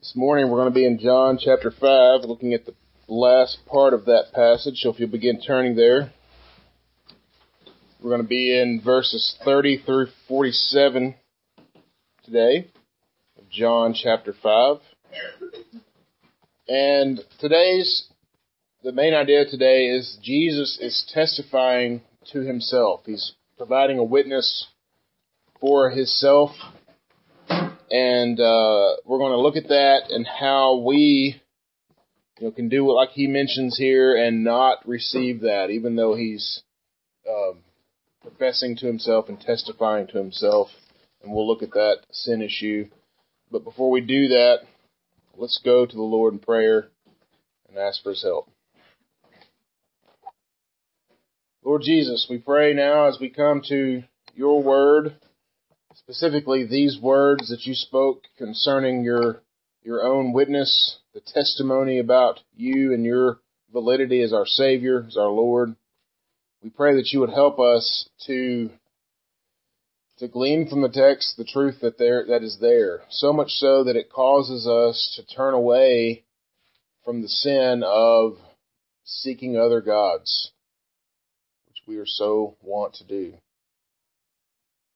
This morning we're going to be in John chapter 5, looking at the last part of that passage. So if you'll begin turning there, we're going to be in verses 30 through 47 today of John chapter 5. And today's, the main idea today is Jesus is testifying to himself. He's providing a witness for himself and uh, we're going to look at that and how we you know, can do what, like he mentions here, and not receive that, even though he's um, professing to himself and testifying to himself. And we'll look at that sin issue. But before we do that, let's go to the Lord in prayer and ask for his help. Lord Jesus, we pray now as we come to your word specifically these words that you spoke concerning your your own witness, the testimony about you and your validity as our Savior, as our Lord. We pray that you would help us to to glean from the text the truth that there that is there, so much so that it causes us to turn away from the sin of seeking other gods, which we are so wont to do.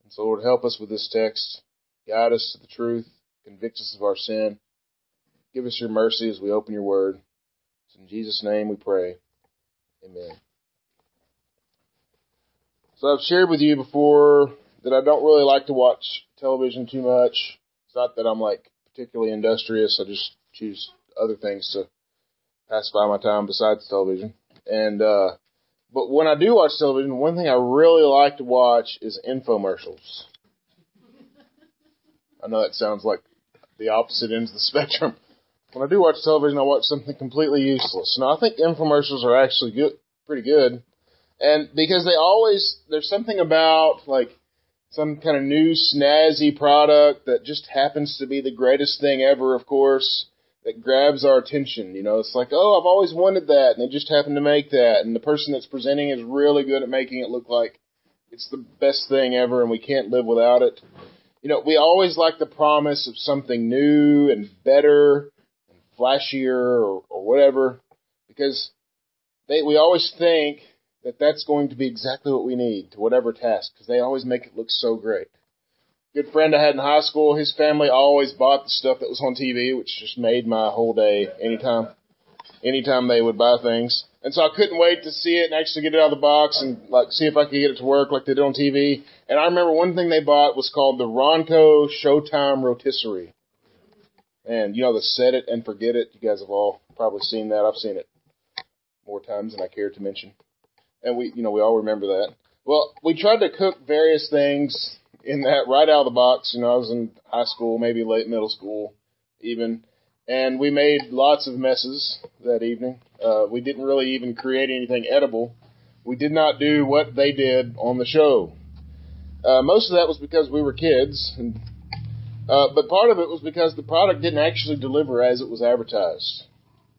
And so, Lord, help us with this text. Guide us to the truth. Convict us of our sin. Give us your mercy as we open your word. It's in Jesus' name we pray. Amen. So I've shared with you before that I don't really like to watch television too much. It's not that I'm like particularly industrious. I just choose other things to pacify my time besides television. And uh but when I do watch television, one thing I really like to watch is infomercials. I know that sounds like the opposite ends of the spectrum. When I do watch television, I watch something completely useless. Now, I think infomercials are actually good, pretty good. And because they always, there's something about like some kind of new snazzy product that just happens to be the greatest thing ever, of course that grabs our attention. You know, it's like, oh, I've always wanted that, and they just happen to make that, and the person that's presenting is really good at making it look like it's the best thing ever, and we can't live without it. You know, we always like the promise of something new and better and flashier or, or whatever, because they we always think that that's going to be exactly what we need to whatever task, because they always make it look so great good friend I had in high school, his family always bought the stuff that was on TV, which just made my whole day anytime anytime they would buy things. And so I couldn't wait to see it and actually get it out of the box and like see if I could get it to work like they did on TV. And I remember one thing they bought was called the Ronco Showtime Rotisserie. And you know the set it and forget it. You guys have all probably seen that. I've seen it more times than I care to mention. And we, you know, we all remember that. Well, we tried to cook various things in that right out of the box. You know, I was in high school, maybe late middle school, even, and we made lots of messes that evening. Uh, we didn't really even create anything edible. We did not do what they did on the show. Uh, most of that was because we were kids, and, uh, but part of it was because the product didn't actually deliver as it was advertised.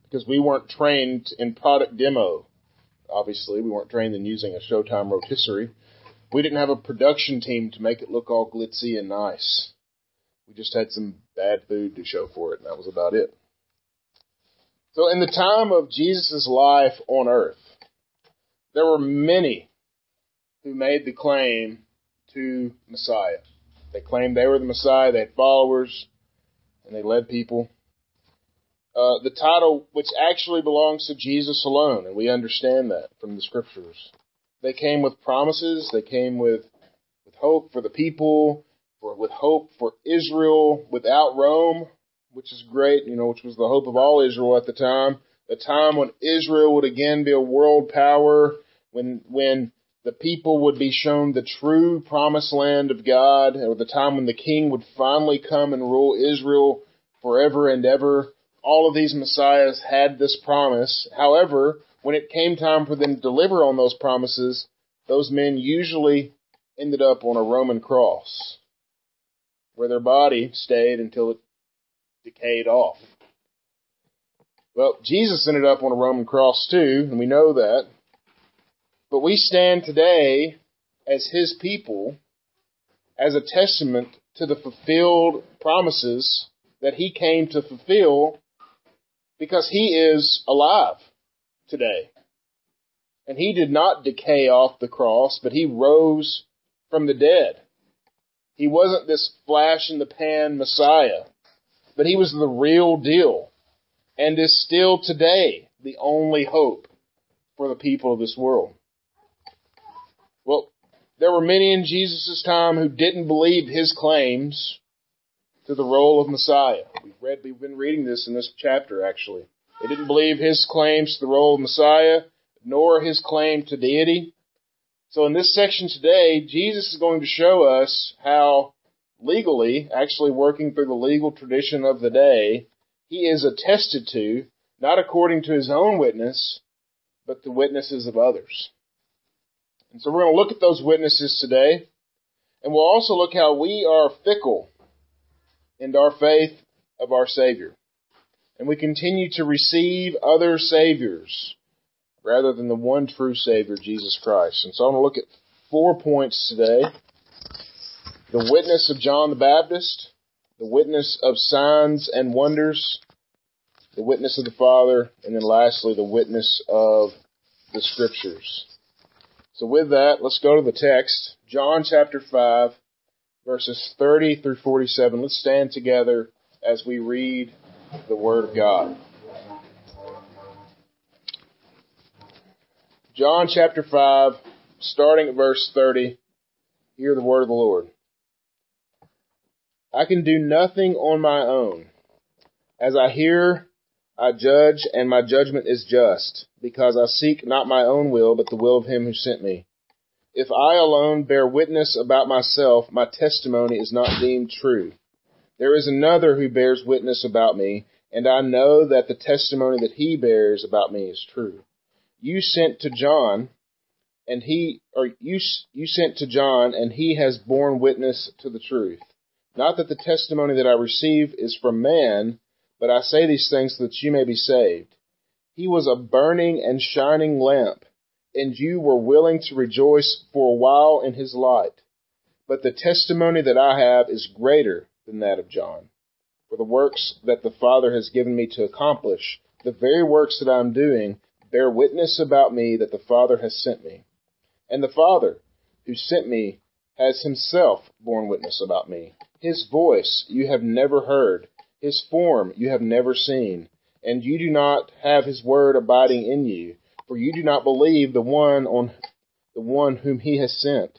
Because we weren't trained in product demo. Obviously, we weren't trained in using a Showtime rotisserie. We didn't have a production team to make it look all glitzy and nice. We just had some bad food to show for it, and that was about it. So, in the time of Jesus' life on earth, there were many who made the claim to Messiah. They claimed they were the Messiah, they had followers, and they led people. Uh, the title, which actually belongs to Jesus alone, and we understand that from the scriptures. They came with promises. They came with, with hope for the people, for, with hope for Israel without Rome, which is great, you know, which was the hope of all Israel at the time. The time when Israel would again be a world power, when, when the people would be shown the true promised land of God, or the time when the king would finally come and rule Israel forever and ever. All of these messiahs had this promise. However, when it came time for them to deliver on those promises, those men usually ended up on a Roman cross, where their body stayed until it decayed off. Well, Jesus ended up on a Roman cross too, and we know that. But we stand today as his people as a testament to the fulfilled promises that he came to fulfill because he is alive today. And he did not decay off the cross, but he rose from the dead. He wasn't this flash in the pan Messiah, but he was the real deal and is still today the only hope for the people of this world. Well, there were many in Jesus' time who didn't believe his claims to the role of Messiah. We've read, we've been reading this in this chapter actually. They didn't believe his claims to the role of Messiah, nor his claim to deity. So in this section today, Jesus is going to show us how legally, actually working through the legal tradition of the day, he is attested to, not according to his own witness, but the witnesses of others. And so we're going to look at those witnesses today, and we'll also look how we are fickle in our faith of our Savior. And we continue to receive other Saviors rather than the one true Savior, Jesus Christ. And so I'm going to look at four points today. The witness of John the Baptist, the witness of signs and wonders, the witness of the Father, and then lastly, the witness of the Scriptures. So with that, let's go to the text. John chapter 5, verses 30 through 47. Let's stand together as we read the Word of God. John chapter 5, starting at verse 30, hear the word of the Lord. I can do nothing on my own. As I hear, I judge, and my judgment is just, because I seek not my own will, but the will of him who sent me. If I alone bear witness about myself, my testimony is not deemed true. There is another who bears witness about me, and I know that the testimony that he bears about me is true you sent to John, and he, or you, you sent to John, and he has borne witness to the truth. Not that the testimony that I receive is from man, but I say these things so that you may be saved. He was a burning and shining lamp, and you were willing to rejoice for a while in his light. But the testimony that I have is greater than that of John. For the works that the Father has given me to accomplish, the very works that I am doing, bear witness about me that the Father has sent me. And the Father, who sent me, has himself borne witness about me. His voice you have never heard, his form you have never seen, and you do not have his word abiding in you, for you do not believe the one on the one whom he has sent.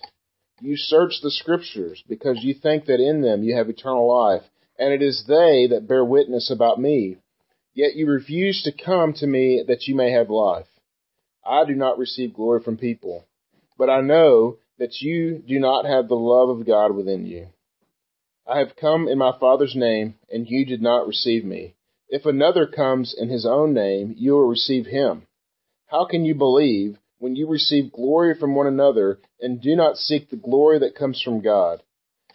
You search the scriptures because you think that in them you have eternal life, and it is they that bear witness about me. Yet you refuse to come to me that you may have life. I do not receive glory from people, but I know that you do not have the love of God within you. I have come in my Father's name, and you did not receive me. If another comes in his own name, you will receive him. How can you believe when you receive glory from one another and do not seek the glory that comes from God?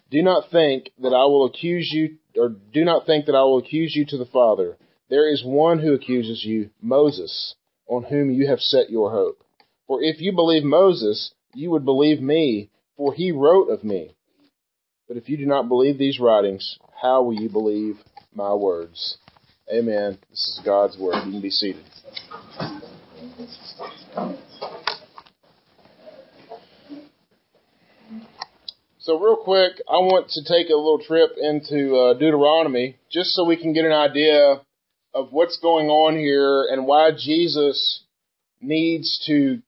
Do not think that I will accuse you, or do not think that I will accuse you to the Father. There is one who accuses you, Moses, on whom you have set your hope. For if you believe Moses, you would believe me, for he wrote of me. But if you do not believe these writings, how will you believe my words? Amen. This is God's word. You can be seated. So, real quick, I want to take a little trip into uh, Deuteronomy just so we can get an idea of what's going on here and why Jesus needs to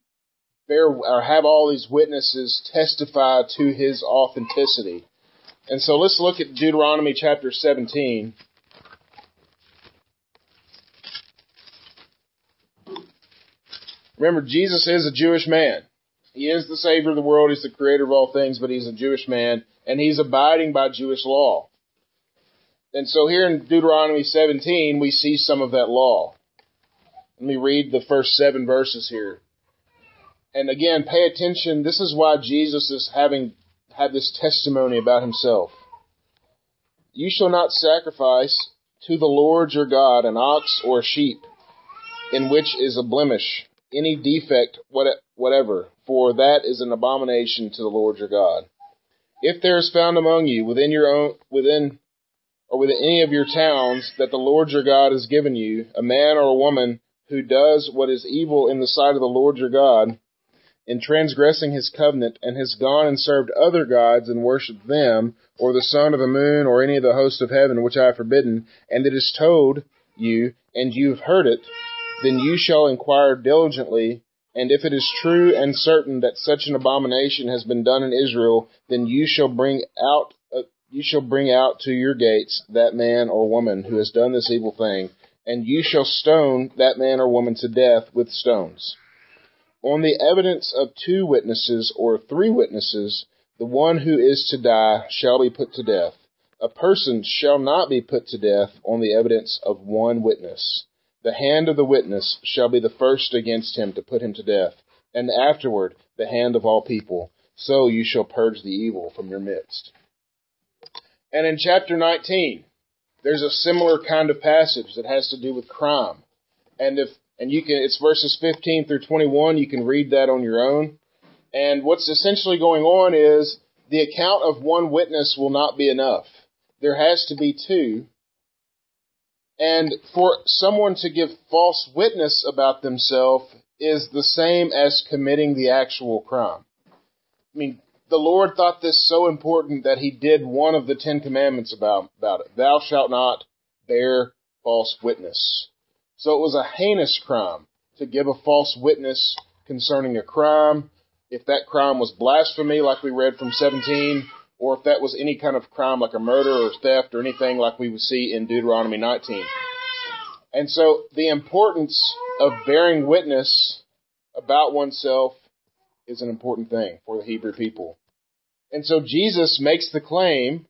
bear or have all these witnesses testify to his authenticity. And so let's look at Deuteronomy chapter 17. Remember, Jesus is a Jewish man. He is the Savior of the world. He's the creator of all things, but he's a Jewish man, and he's abiding by Jewish law. And so here in Deuteronomy 17, we see some of that law. Let me read the first seven verses here. And again, pay attention. This is why Jesus is having had this testimony about himself. You shall not sacrifice to the Lord your God an ox or a sheep in which is a blemish, any defect, whatever, for that is an abomination to the Lord your God. If there is found among you within your own, within or within any of your towns that the Lord your God has given you, a man or a woman who does what is evil in the sight of the Lord your God, in transgressing his covenant, and has gone and served other gods and worshipped them, or the sun or the moon, or any of the hosts of heaven, which I have forbidden, and it is told you, and you have heard it, then you shall inquire diligently, and if it is true and certain that such an abomination has been done in Israel, then you shall bring out uh, you shall bring out to your gates that man or woman who has done this evil thing, and you shall stone that man or woman to death with stones. On the evidence of two witnesses or three witnesses, the one who is to die shall be put to death. A person shall not be put to death on the evidence of one witness. The hand of the witness shall be the first against him to put him to death, and afterward the hand of all people. So you shall purge the evil from your midst. And in chapter 19, there's a similar kind of passage that has to do with crime. And if and you can it's verses 15 through 21, you can read that on your own. And what's essentially going on is the account of one witness will not be enough. There has to be two and for someone to give false witness about themselves is the same as committing the actual crime. I mean, the Lord thought this so important that he did one of the Ten Commandments about, about it. Thou shalt not bear false witness. So it was a heinous crime to give a false witness concerning a crime. If that crime was blasphemy, like we read from 17, or if that was any kind of crime like a murder or theft or anything like we would see in Deuteronomy 19. And so the importance of bearing witness about oneself is an important thing for the Hebrew people. And so Jesus makes the claim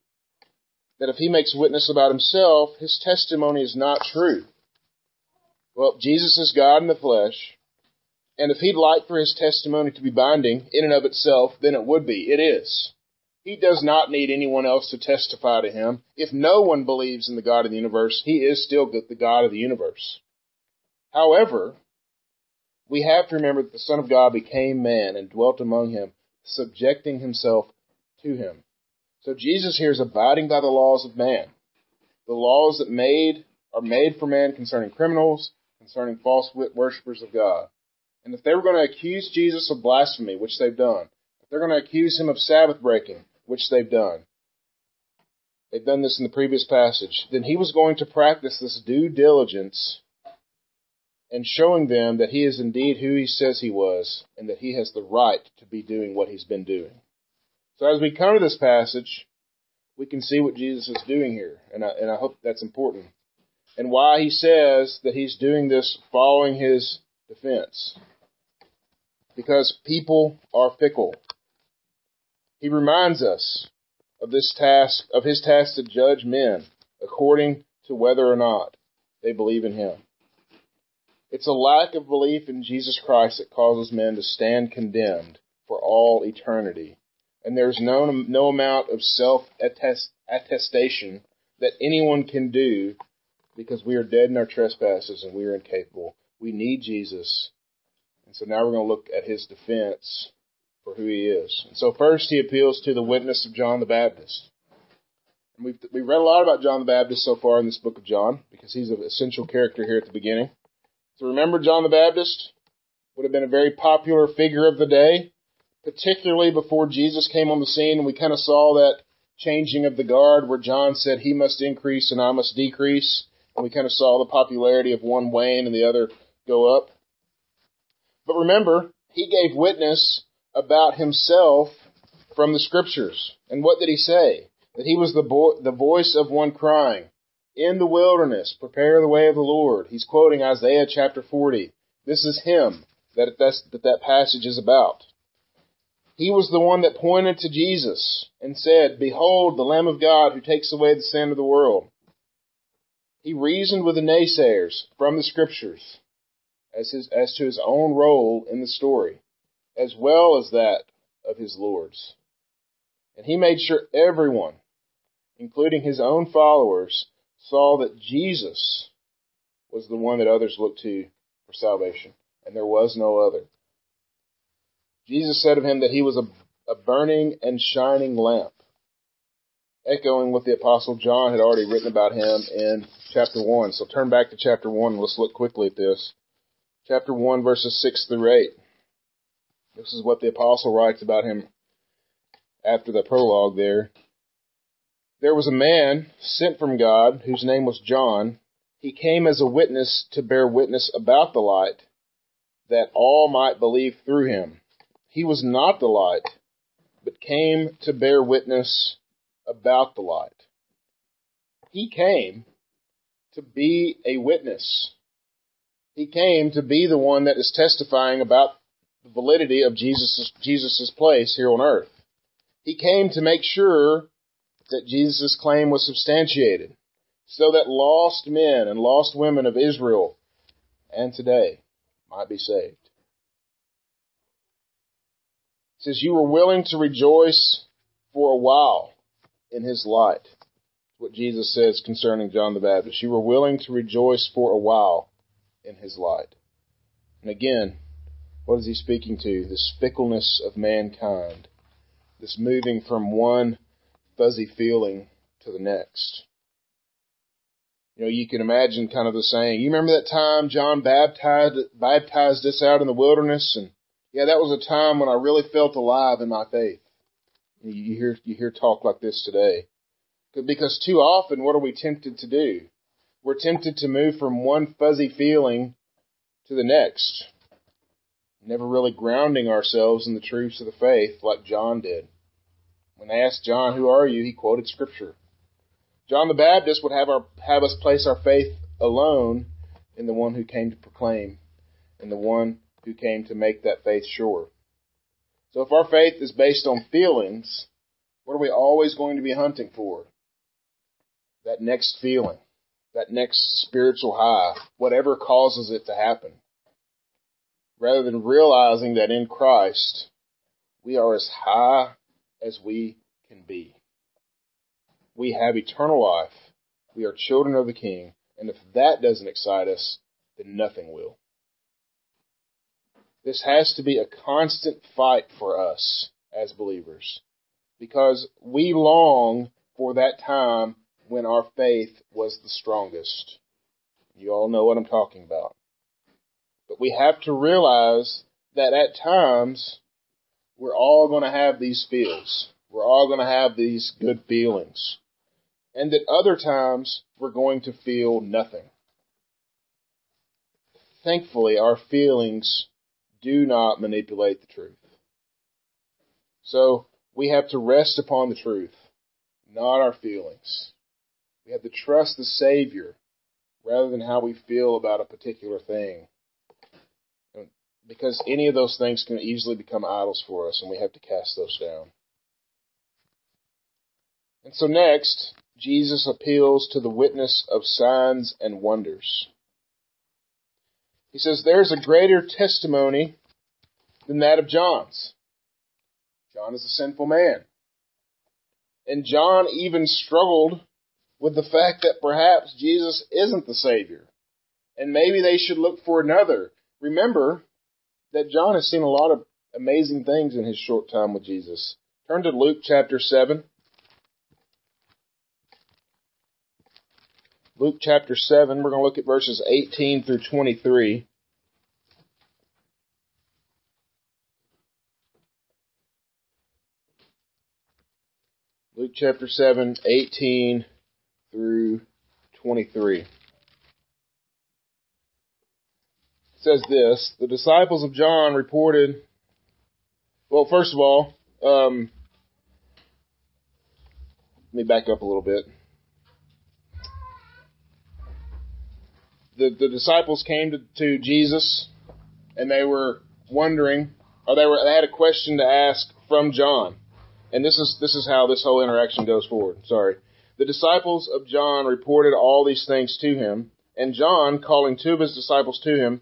that if he makes witness about himself, his testimony is not true. Well, Jesus is God in the flesh, and if he'd like for his testimony to be binding in and of itself, then it would be. It is. He does not need anyone else to testify to him. If no one believes in the God of the universe, he is still the God of the universe. However, we have to remember that the Son of God became man and dwelt among him, subjecting himself to him. So Jesus here is abiding by the laws of man. The laws that made are made for man concerning criminals, concerning false worshippers of God. And if they were going to accuse Jesus of blasphemy, which they've done, if they're going to accuse him of Sabbath breaking, which they've done. They've done this in the previous passage. Then he was going to practice this due diligence and showing them that he is indeed who he says he was and that he has the right to be doing what he's been doing. So as we come to this passage, we can see what Jesus is doing here, and I, and I hope that's important, and why he says that he's doing this following his defense. Because people are fickle. He reminds us of this task, of his task to judge men according to whether or not they believe in him. It's a lack of belief in Jesus Christ that causes men to stand condemned for all eternity. And there's no, no amount of self attestation that anyone can do because we are dead in our trespasses and we are incapable. We need Jesus. And so now we're going to look at his defense for who he is. And so first he appeals to the witness of John the Baptist. And we've, we've read a lot about John the Baptist so far in this book of John because he's an essential character here at the beginning. So remember John the Baptist would have been a very popular figure of the day, particularly before Jesus came on the scene and we kind of saw that changing of the guard where John said he must increase and I must decrease. And we kind of saw the popularity of one wane and the other go up. But remember, he gave witness about himself from the scriptures. And what did he say? That he was the, bo- the voice of one crying, In the wilderness, prepare the way of the Lord. He's quoting Isaiah chapter 40. This is him that that, that passage is about. He was the one that pointed to Jesus and said, Behold, the Lamb of God who takes away the sin of the world. He reasoned with the naysayers from the scriptures as, his, as to his own role in the story as well as that of his lords. And he made sure everyone, including his own followers, saw that Jesus was the one that others looked to for salvation, and there was no other. Jesus said of him that he was a, a burning and shining lamp. echoing what the Apostle John had already written about him in chapter 1. So turn back to chapter 1 and let's look quickly at this. Chapter 1, verses 6 through 8. This is what the Apostle writes about him after the prologue there. There was a man sent from God whose name was John. He came as a witness to bear witness about the light, that all might believe through him. He was not the light, but came to bear witness about the light. He came to be a witness. He came to be the one that is testifying about the validity of Jesus' Jesus's place here on earth. He came to make sure that Jesus' claim was substantiated so that lost men and lost women of Israel and today might be saved. It says, You were willing to rejoice for a while in his light. What Jesus says concerning John the Baptist. You were willing to rejoice for a while in his light. And again, what is he speaking to? This fickleness of mankind. This moving from one fuzzy feeling to the next. You know, you can imagine kind of the saying, you remember that time John baptized, baptized us out in the wilderness? And yeah, that was a time when I really felt alive in my faith. You hear, you hear talk like this today. Because too often, what are we tempted to do? We're tempted to move from one fuzzy feeling to the next, never really grounding ourselves in the truths of the faith like John did. When they asked John, Who are you? he quoted Scripture. John the Baptist would have, our, have us place our faith alone in the one who came to proclaim, in the one who came to make that faith sure. So if our faith is based on feelings, what are we always going to be hunting for? That next feeling, that next spiritual high, whatever causes it to happen. Rather than realizing that in Christ, we are as high as we can be. We have eternal life. We are children of the King. And if that doesn't excite us, then nothing will. This has to be a constant fight for us as believers because we long for that time when our faith was the strongest. You all know what I'm talking about. But we have to realize that at times we're all going to have these feels. We're all going to have these good feelings and that other times we're going to feel nothing. Thankfully, our feelings do not manipulate the truth. So we have to rest upon the truth, not our feelings. We have to trust the Savior rather than how we feel about a particular thing. Because any of those things can easily become idols for us, and we have to cast those down. And so next, Jesus appeals to the witness of signs and wonders. He says, There's a greater testimony than that of John's. John is a sinful man. And John even struggled with the fact that perhaps Jesus isn't the Savior. And maybe they should look for another. Remember that John has seen a lot of amazing things in his short time with Jesus. Turn to Luke chapter 7. Luke chapter 7, we're going to look at verses 18 through 23. Luke chapter 7, 18 through 23. It says this The disciples of John reported, well, first of all, um, let me back up a little bit. the, the disciples came to, to Jesus and they were wondering, or they were they had a question to ask from John. And this is this is how this whole interaction goes forward. Sorry. The disciples of John reported all these things to him, and John, calling two of his disciples to him,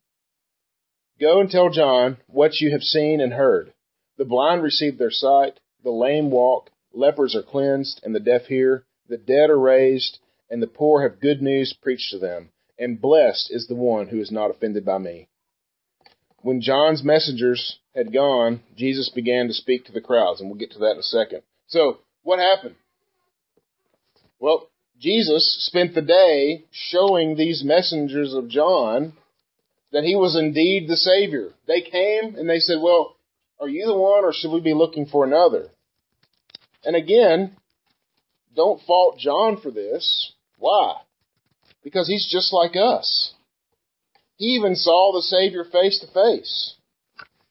Go and tell John what you have seen and heard. The blind receive their sight, the lame walk, lepers are cleansed, and the deaf hear, the dead are raised, and the poor have good news preached to them. And blessed is the one who is not offended by me. When John's messengers had gone, Jesus began to speak to the crowds, and we'll get to that in a second. So, what happened? Well, Jesus spent the day showing these messengers of John that he was indeed the Savior. They came and they said, Well, are you the one or should we be looking for another? And again, don't fault John for this. Why? Because he's just like us. He even saw the Savior face to face.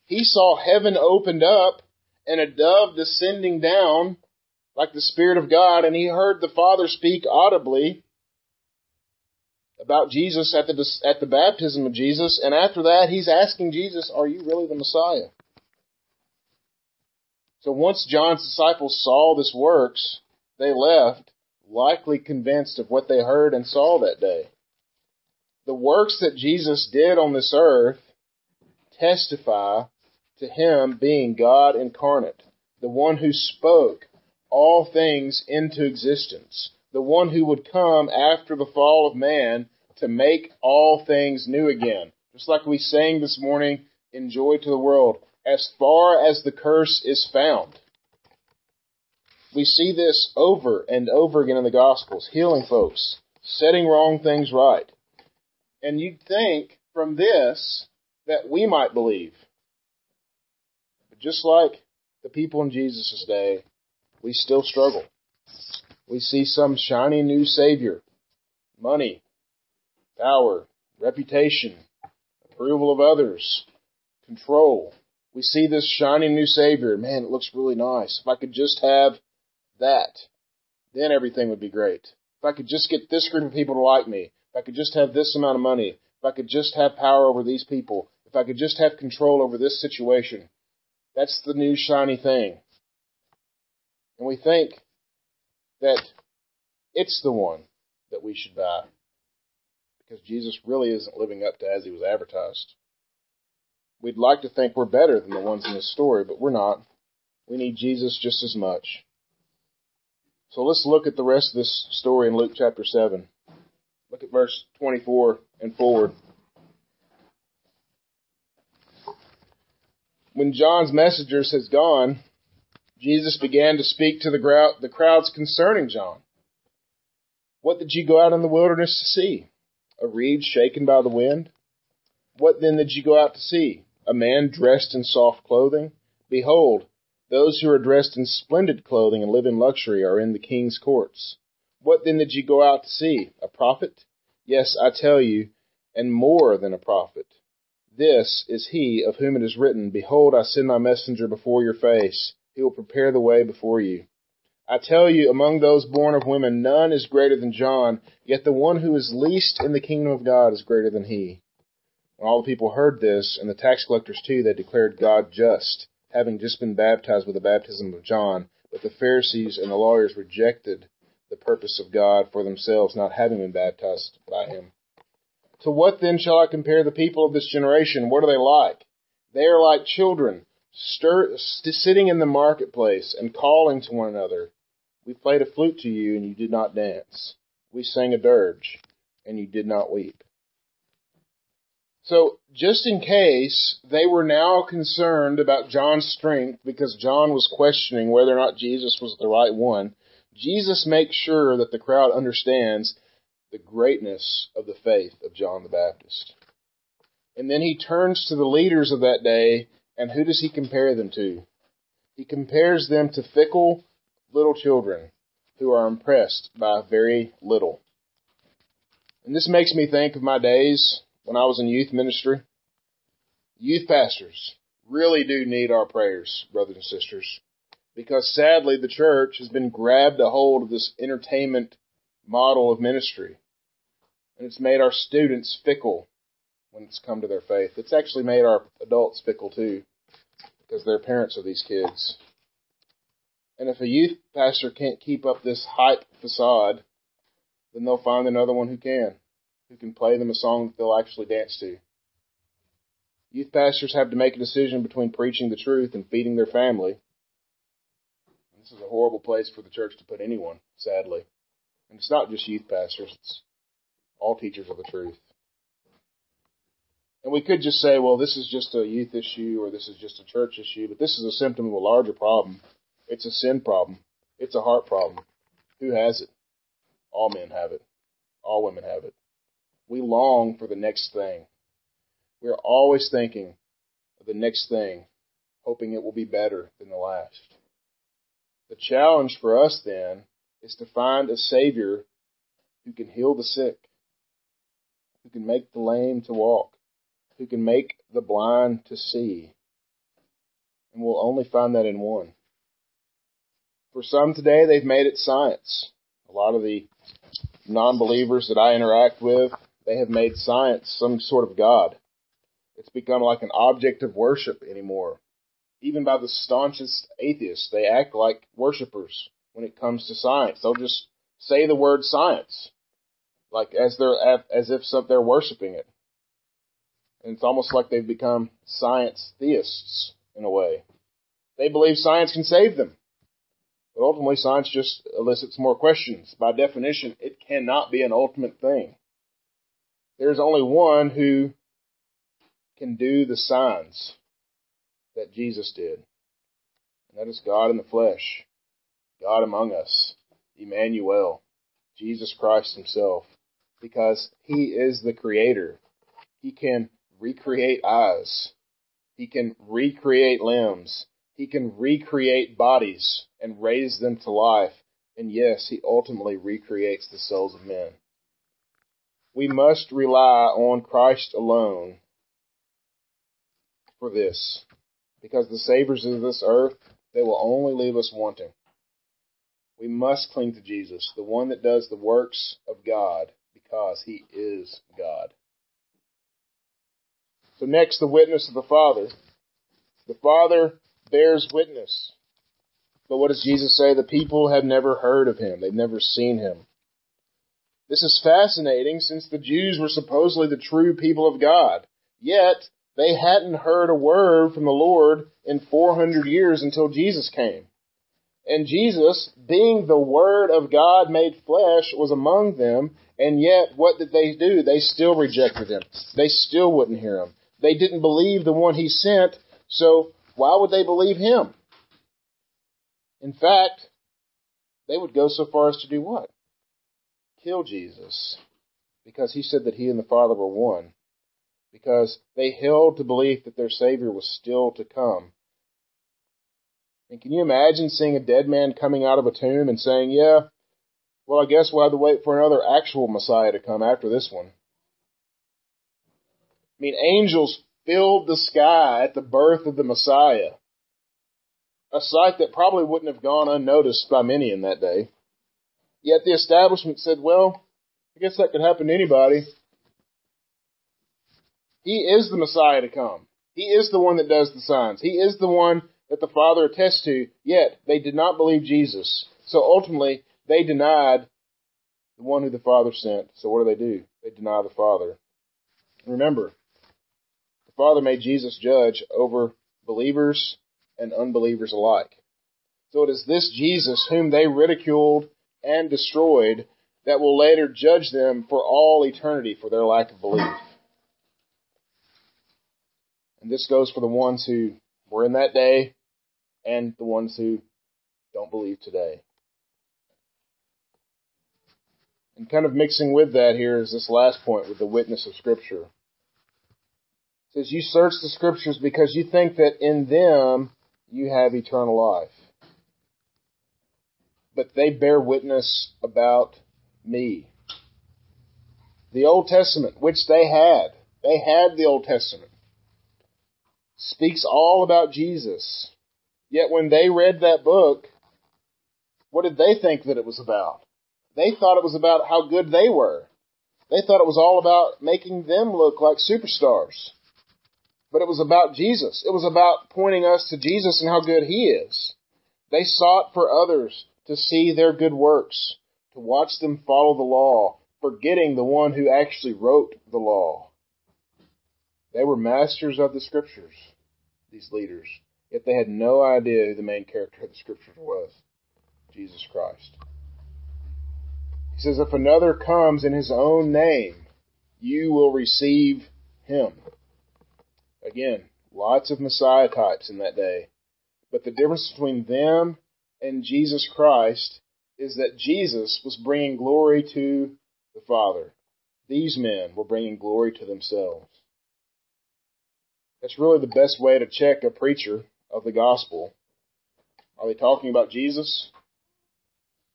He saw heaven opened up and a dove descending down like the Spirit of God, and he heard the Father speak audibly about Jesus at the at the baptism of Jesus, and after that he's asking Jesus, "Are you really the Messiah?" So once John's disciples saw this works, they left likely convinced of what they heard and saw that day. The works that Jesus did on this earth testify to him being God incarnate, the one who spoke all things into existence the one who would come after the fall of man to make all things new again. Just like we sang this morning in Joy to the World, as far as the curse is found. We see this over and over again in the Gospels, healing folks, setting wrong things right. And you'd think from this that we might believe. But just like the people in Jesus' day, we still struggle we see some shiny new savior. Money, power, reputation, approval of others, control. We see this shiny new savior. Man, it looks really nice. If I could just have that, then everything would be great. If I could just get this group of people to like me, if I could just have this amount of money, if I could just have power over these people, if I could just have control over this situation, that's the new shiny thing. And we think that it's the one that we should buy because Jesus really isn't living up to as he was advertised. We'd like to think we're better than the ones in this story, but we're not. We need Jesus just as much. So let's look at the rest of this story in Luke chapter 7. Look at verse 24 and forward. When John's messengers has gone, Jesus began to speak to the, the crowds concerning John. What did you go out in the wilderness to see? A reed shaken by the wind? What then did you go out to see? A man dressed in soft clothing? Behold, those who are dressed in splendid clothing and live in luxury are in the king's courts. What then did you go out to see? A prophet? Yes, I tell you, and more than a prophet. This is he of whom it is written, Behold, I send my messenger before your face he will prepare the way before you. I tell you, among those born of women, none is greater than John, yet the one who is least in the kingdom of God is greater than he. When all the people heard this, and the tax collectors too, they declared God just, having just been baptized with the baptism of John. But the Pharisees and the lawyers rejected the purpose of God for themselves, not having been baptized by him. To what then shall I compare the people of this generation? What are they like? They are like children stir, st- sitting in the marketplace and calling to one another, We played a flute to you, and you did not dance. We sang a dirge, and you did not weep. So, just in case they were now concerned about John's strength because John was questioning whether or not Jesus was the right one, Jesus makes sure that the crowd understands the greatness of the faith of John the Baptist. And then he turns to the leaders of that day and who does he compare them to? He compares them to fickle little children who are impressed by very little. And this makes me think of my days when I was in youth ministry. Youth pastors really do need our prayers, brothers and sisters, because sadly the church has been grabbed a hold of this entertainment model of ministry. And it's made our students fickle when it's come to their faith. It's actually made our adults fickle too because they're parents of these kids. And if a youth pastor can't keep up this hype facade, then they'll find another one who can, who can play them a song that they'll actually dance to. Youth pastors have to make a decision between preaching the truth and feeding their family. This is a horrible place for the church to put anyone, sadly. And it's not just youth pastors, it's all teachers of the truth. And we could just say, well, this is just a youth issue or this is just a church issue, but this is a symptom of a larger problem. It's a sin problem. It's a heart problem. Who has it? All men have it. All women have it. We long for the next thing. We're always thinking of the next thing, hoping it will be better than the last. The challenge for us then is to find a Savior who can heal the sick, who can make the lame to walk, who can make the blind to see. And we'll only find that in one. For some today, they've made it science. A lot of the non-believers that I interact with, they have made science some sort of God. It's become like an object of worship anymore. Even by the staunchest atheists, they act like worshippers when it comes to science. They'll just say the word science, like as they're as if they're worshiping it. And it's almost like they've become science theists in a way. They believe science can save them. But ultimately, science just elicits more questions. By definition, it cannot be an ultimate thing. There's only one who can do the signs that Jesus did. And that is God in the flesh, God among us, Emmanuel, Jesus Christ Himself, because He is the Creator. He can recreate eyes. He can recreate limbs. He can recreate bodies and raise them to life. And yes, He ultimately recreates the souls of men. We must rely on Christ alone for this, because the saviors of this earth, they will only leave us wanting. We must cling to Jesus, the one that does the works of God, because He is God. So next, the witness of the Father. The Father bears witness. But what does Jesus say? The people have never heard of him. They've never seen him. This is fascinating since the Jews were supposedly the true people of God. Yet, they hadn't heard a word from the Lord in 400 years until Jesus came. And Jesus, being the Word of God made flesh, was among them, and yet what did they do? They still rejected him. They still wouldn't hear him. They didn't believe the one he sent, so why would they believe him? In fact, they would go so far as to do what? Kill Jesus. Because he said that he and the Father were one. Because they held to belief that their Savior was still to come. And can you imagine seeing a dead man coming out of a tomb and saying, Yeah, well, I guess we'll have to wait for another actual Messiah to come after this one? I mean, angels filled the sky at the birth of the Messiah. A sight that probably wouldn't have gone unnoticed by many in that day. Yet the establishment said, well, I guess that could happen to anybody. He is the Messiah to come. He is the one that does the signs. He is the one that the Father attests to, yet they did not believe Jesus. So ultimately, they denied the one who the Father sent. So what do they do? They deny the Father. Remember, Father made Jesus judge over believers and unbelievers alike. So it is this Jesus whom they ridiculed and destroyed that will later judge them for all eternity for their lack of belief. And this goes for the ones who were in that day and the ones who don't believe today. And kind of mixing with that here is this last point with the witness of Scripture says, You search the scriptures because you think that in them you have eternal life. But they bear witness about me. The Old Testament, which they had, they had the Old Testament, speaks all about Jesus. Yet when they read that book, what did they think that it was about? They thought it was about how good they were. They thought it was all about making them look like superstars but it was about Jesus. It was about pointing us to Jesus and how good He is. They sought for others to see their good works, to watch them follow the law, forgetting the one who actually wrote the law. They were masters of the scriptures, these leaders, yet they had no idea who the main character of the scriptures was Jesus Christ. He says, If another comes in his own name, you will receive him. Again, lots of Messiah types in that day. But the difference between them and Jesus Christ is that Jesus was bringing glory to the Father. These men were bringing glory to themselves. That's really the best way to check a preacher of the gospel. Are they talking about Jesus?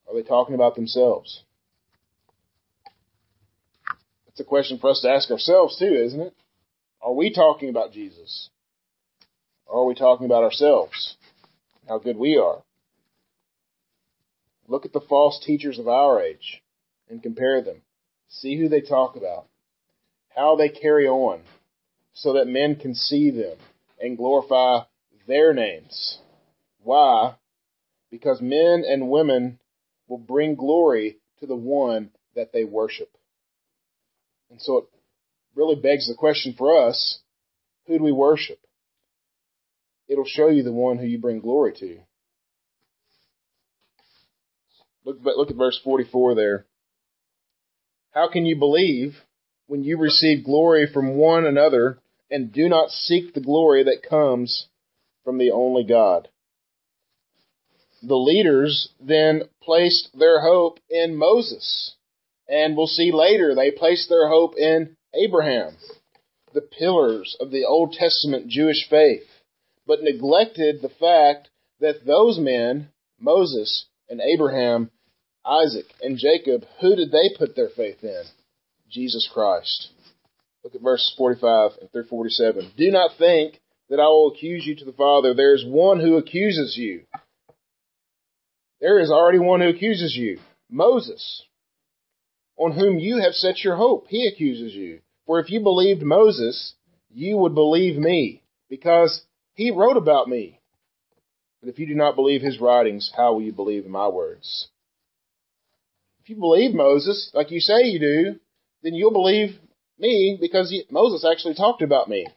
Are they talking about themselves? It's a question for us to ask ourselves too, isn't it? Are we talking about Jesus? Or are we talking about ourselves? How good we are? Look at the false teachers of our age and compare them. See who they talk about, how they carry on, so that men can see them and glorify their names. Why? Because men and women will bring glory to the one that they worship. And so it really begs the question for us who do we worship? It'll show you the one who you bring glory to. Look, look at verse 44 there. How can you believe when you receive glory from one another and do not seek the glory that comes from the only God? The leaders then placed their hope in Moses. And we'll see later they placed their hope in Abraham, the pillars of the Old Testament Jewish faith, but neglected the fact that those men, Moses and Abraham, Isaac and Jacob, who did they put their faith in? Jesus Christ. Look at verse 45 and through 47. Do not think that I will accuse you to the Father. There is one who accuses you. There is already one who accuses you. Moses, on whom you have set your hope. He accuses you. For if you believed Moses, you would believe me, because he wrote about me. But if you do not believe his writings, how will you believe my words? If you believe Moses, like you say you do, then you'll believe me because he, Moses actually talked about me.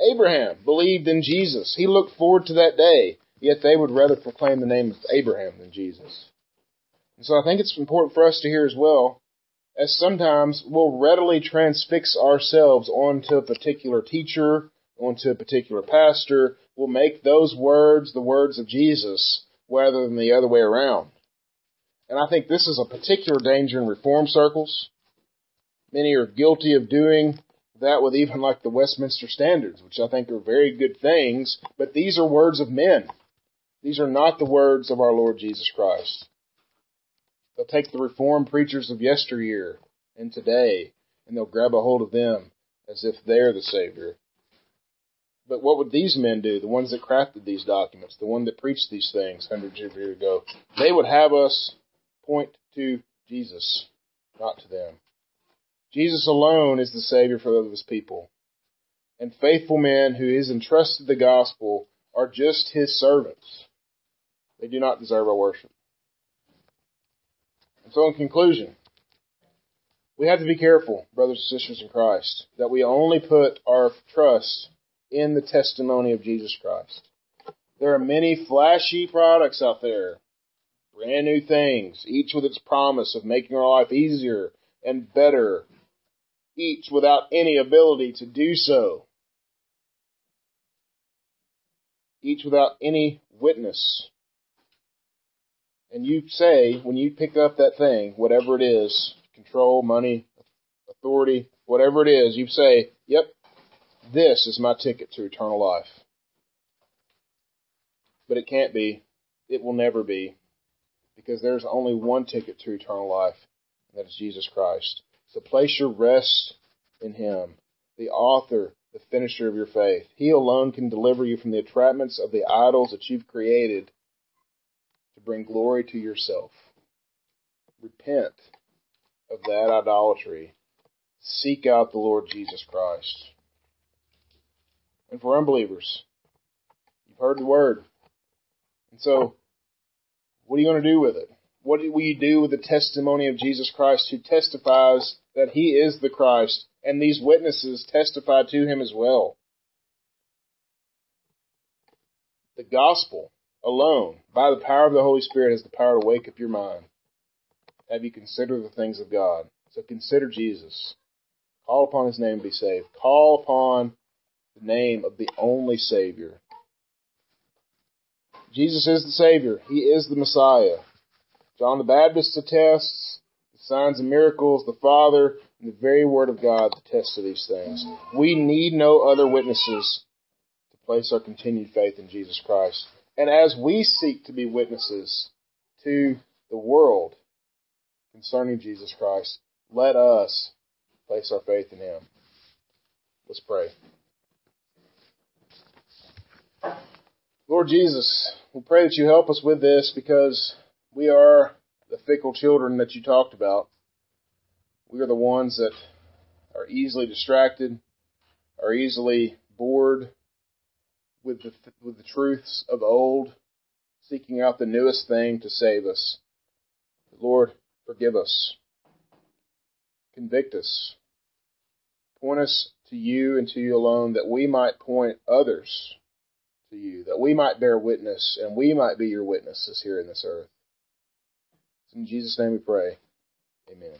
Abraham believed in Jesus. He looked forward to that day, yet they would rather proclaim the name of Abraham than Jesus. And so I think it's important for us to hear as well as sometimes we'll readily transfix ourselves onto a particular teacher, onto a particular pastor. We'll make those words the words of Jesus rather than the other way around. And I think this is a particular danger in reform circles. Many are guilty of doing that with even like the Westminster Standards, which I think are very good things, but these are words of men. These are not the words of our Lord Jesus Christ. They'll take the reformed preachers of yesteryear and today, and they'll grab a hold of them as if they're the Savior. But what would these men do, the ones that crafted these documents, the one that preached these things hundreds of years ago? They would have us point to Jesus, not to them. Jesus alone is the Savior for his people. And faithful men who is entrusted the gospel are just his servants. They do not deserve our worship. And so, in conclusion, we have to be careful, brothers and sisters in Christ, that we only put our trust in the testimony of Jesus Christ. There are many flashy products out there, brand new things, each with its promise of making our life easier and better, each without any ability to do so, each without any witness and you say, when you pick up that thing, whatever it is, control, money, authority, whatever it is, you say, yep, this is my ticket to eternal life. But it can't be. It will never be. Because there's only one ticket to eternal life, and that is Jesus Christ. So place your rest in Him, the author, the finisher of your faith. He alone can deliver you from the entrapments of the idols that you've created bring glory to yourself. Repent of that idolatry. Seek out the Lord Jesus Christ. And for unbelievers, you've heard the word. And so What are you going to do with it? What will you do with the testimony of Jesus Christ who testifies that he is the Christ and these witnesses testify to him as well? The gospel alone, by the power of the Holy Spirit, has the power to wake up your mind. Have you considered the things of God? So consider Jesus. Call upon his name and be saved. Call upon the name of the only Savior. Jesus is the Savior. He is the Messiah. John the Baptist attests, the signs and miracles, the Father, and the very Word of God attest to these things. We need no other witnesses to place our continued faith in Jesus Christ. And as we seek to be witnesses to the world concerning Jesus Christ, let us place our faith in Him. Let's pray. Lord Jesus, we pray that you help us with this because we are the fickle children that you talked about. We are the ones that are easily distracted, are easily bored with the, with the truths of old, seeking out the newest thing to save us. Lord, forgive us. Convict us. Point us to you and to you alone that we might point others to you, that we might bear witness and we might be your witnesses here in this earth. In Jesus' name we pray. Amen.